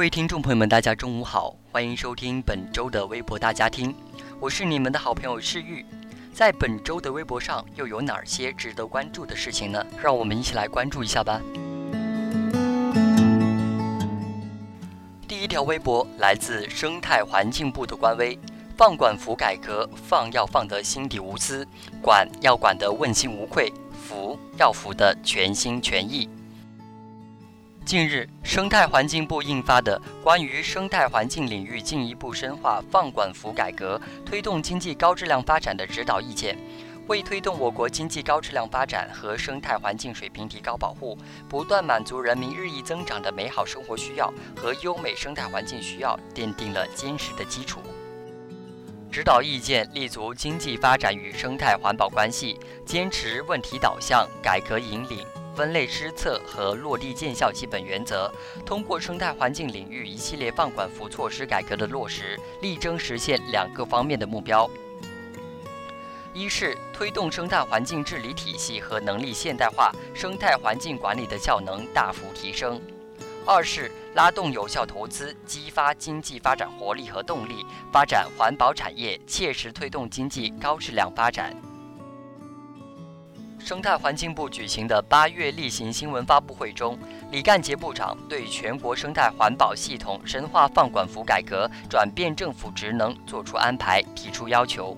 各位听众朋友们，大家中午好，欢迎收听本周的微博大家听，我是你们的好朋友世玉。在本周的微博上又有哪些值得关注的事情呢？让我们一起来关注一下吧。第一条微博来自生态环境部的官微：放管服改革，放要放得心底无私，管要管得问心无愧，服要服得全心全意。近日，生态环境部印发的《关于生态环境领域进一步深化放管服改革，推动经济高质量发展的指导意见》，为推动我国经济高质量发展和生态环境水平提高保护，不断满足人民日益增长的美好生活需要和优美生态环境需要，奠定了坚实的基础。指导意见立足经济发展与生态环保关系，坚持问题导向、改革引领。分类施策和落地见效基本原则，通过生态环境领域一系列放管服措施改革的落实，力争实现两个方面的目标：一是推动生态环境治理体系和能力现代化，生态环境管理的效能大幅提升；二是拉动有效投资，激发经济发展活力和动力，发展环保产业，切实推动经济高质量发展。生态环境部举行的八月例行新闻发布会中，李干杰部长对全国生态环保系统深化放管服改革、转变政府职能作出安排，提出要求。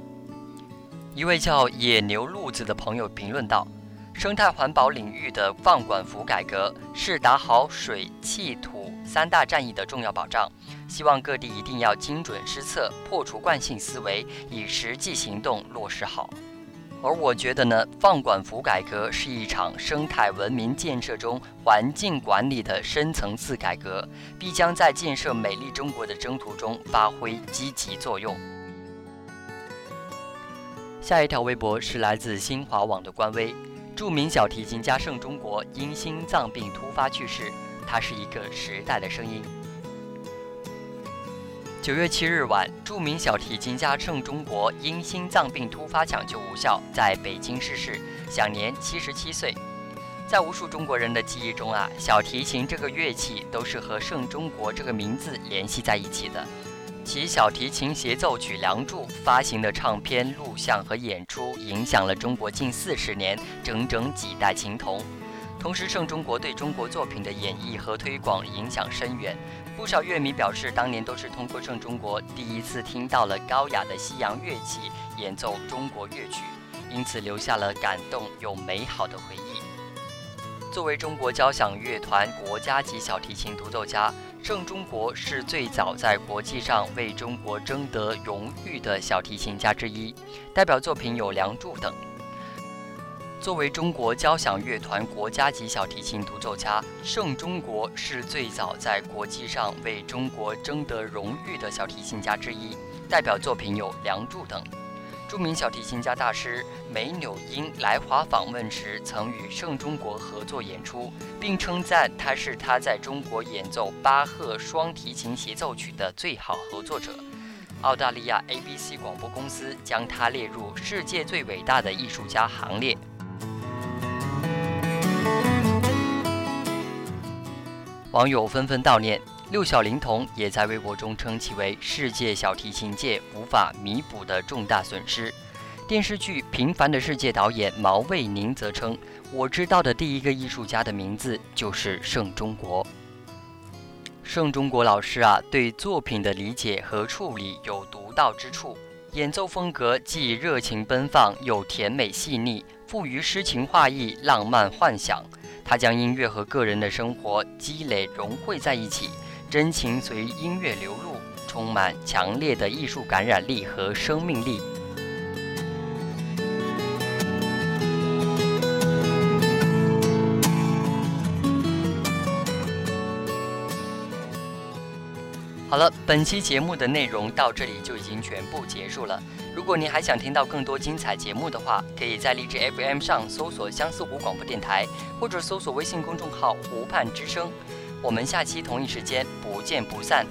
一位叫野牛路子的朋友评论道：“生态环保领域的放管服改革是打好水、气、土三大战役的重要保障，希望各地一定要精准施策，破除惯性思维，以实际行动落实好。”而我觉得呢，放管服改革是一场生态文明建设中环境管理的深层次改革，必将在建设美丽中国的征途中发挥积极作用。下一条微博是来自新华网的官微：著名小提琴家盛中国因心脏病突发去世，他是一个时代的声音。九月七日晚，著名小提琴家盛中国因心脏病突发抢救无效，在北京逝世，享年七十七岁。在无数中国人的记忆中啊，小提琴这个乐器都是和盛中国这个名字联系在一起的。其小提琴协奏曲《梁祝》发行的唱片、录像和演出，影响了中国近四十年，整整几代琴童。同时，盛中国对中国作品的演绎和推广影响深远。不少乐迷表示，当年都是通过盛中国第一次听到了高雅的西洋乐器演奏中国乐曲，因此留下了感动又美好的回忆。作为中国交响乐团国家级小提琴独奏家，盛中国是最早在国际上为中国争得荣誉的小提琴家之一，代表作品有《梁祝》等。作为中国交响乐团国家级小提琴独奏家，盛中国是最早在国际上为中国争得荣誉的小提琴家之一，代表作品有《梁祝》等。著名小提琴家大师梅纽因来华访问时，曾与盛中国合作演出，并称赞他是他在中国演奏巴赫双提琴协奏曲的最好合作者。澳大利亚 ABC 广播公司将他列入世界最伟大的艺术家行列。网友纷纷悼念六小龄童，也在微博中称其为世界小提琴界无法弥补的重大损失。电视剧《平凡的世界》导演毛卫宁则称：“我知道的第一个艺术家的名字就是盛中国。盛中国老师啊，对作品的理解和处理有独到之处，演奏风格既热情奔放又甜美细腻，富于诗情画意、浪漫幻想。”他将音乐和个人的生活积累融汇在一起，真情随音乐流露，充满强烈的艺术感染力和生命力。好了，本期节目的内容到这里就已经全部结束了。如果您还想听到更多精彩节目的话，可以在荔枝 FM 上搜索相思湖广播电台，或者搜索微信公众号“湖畔之声”。我们下期同一时间不见不散。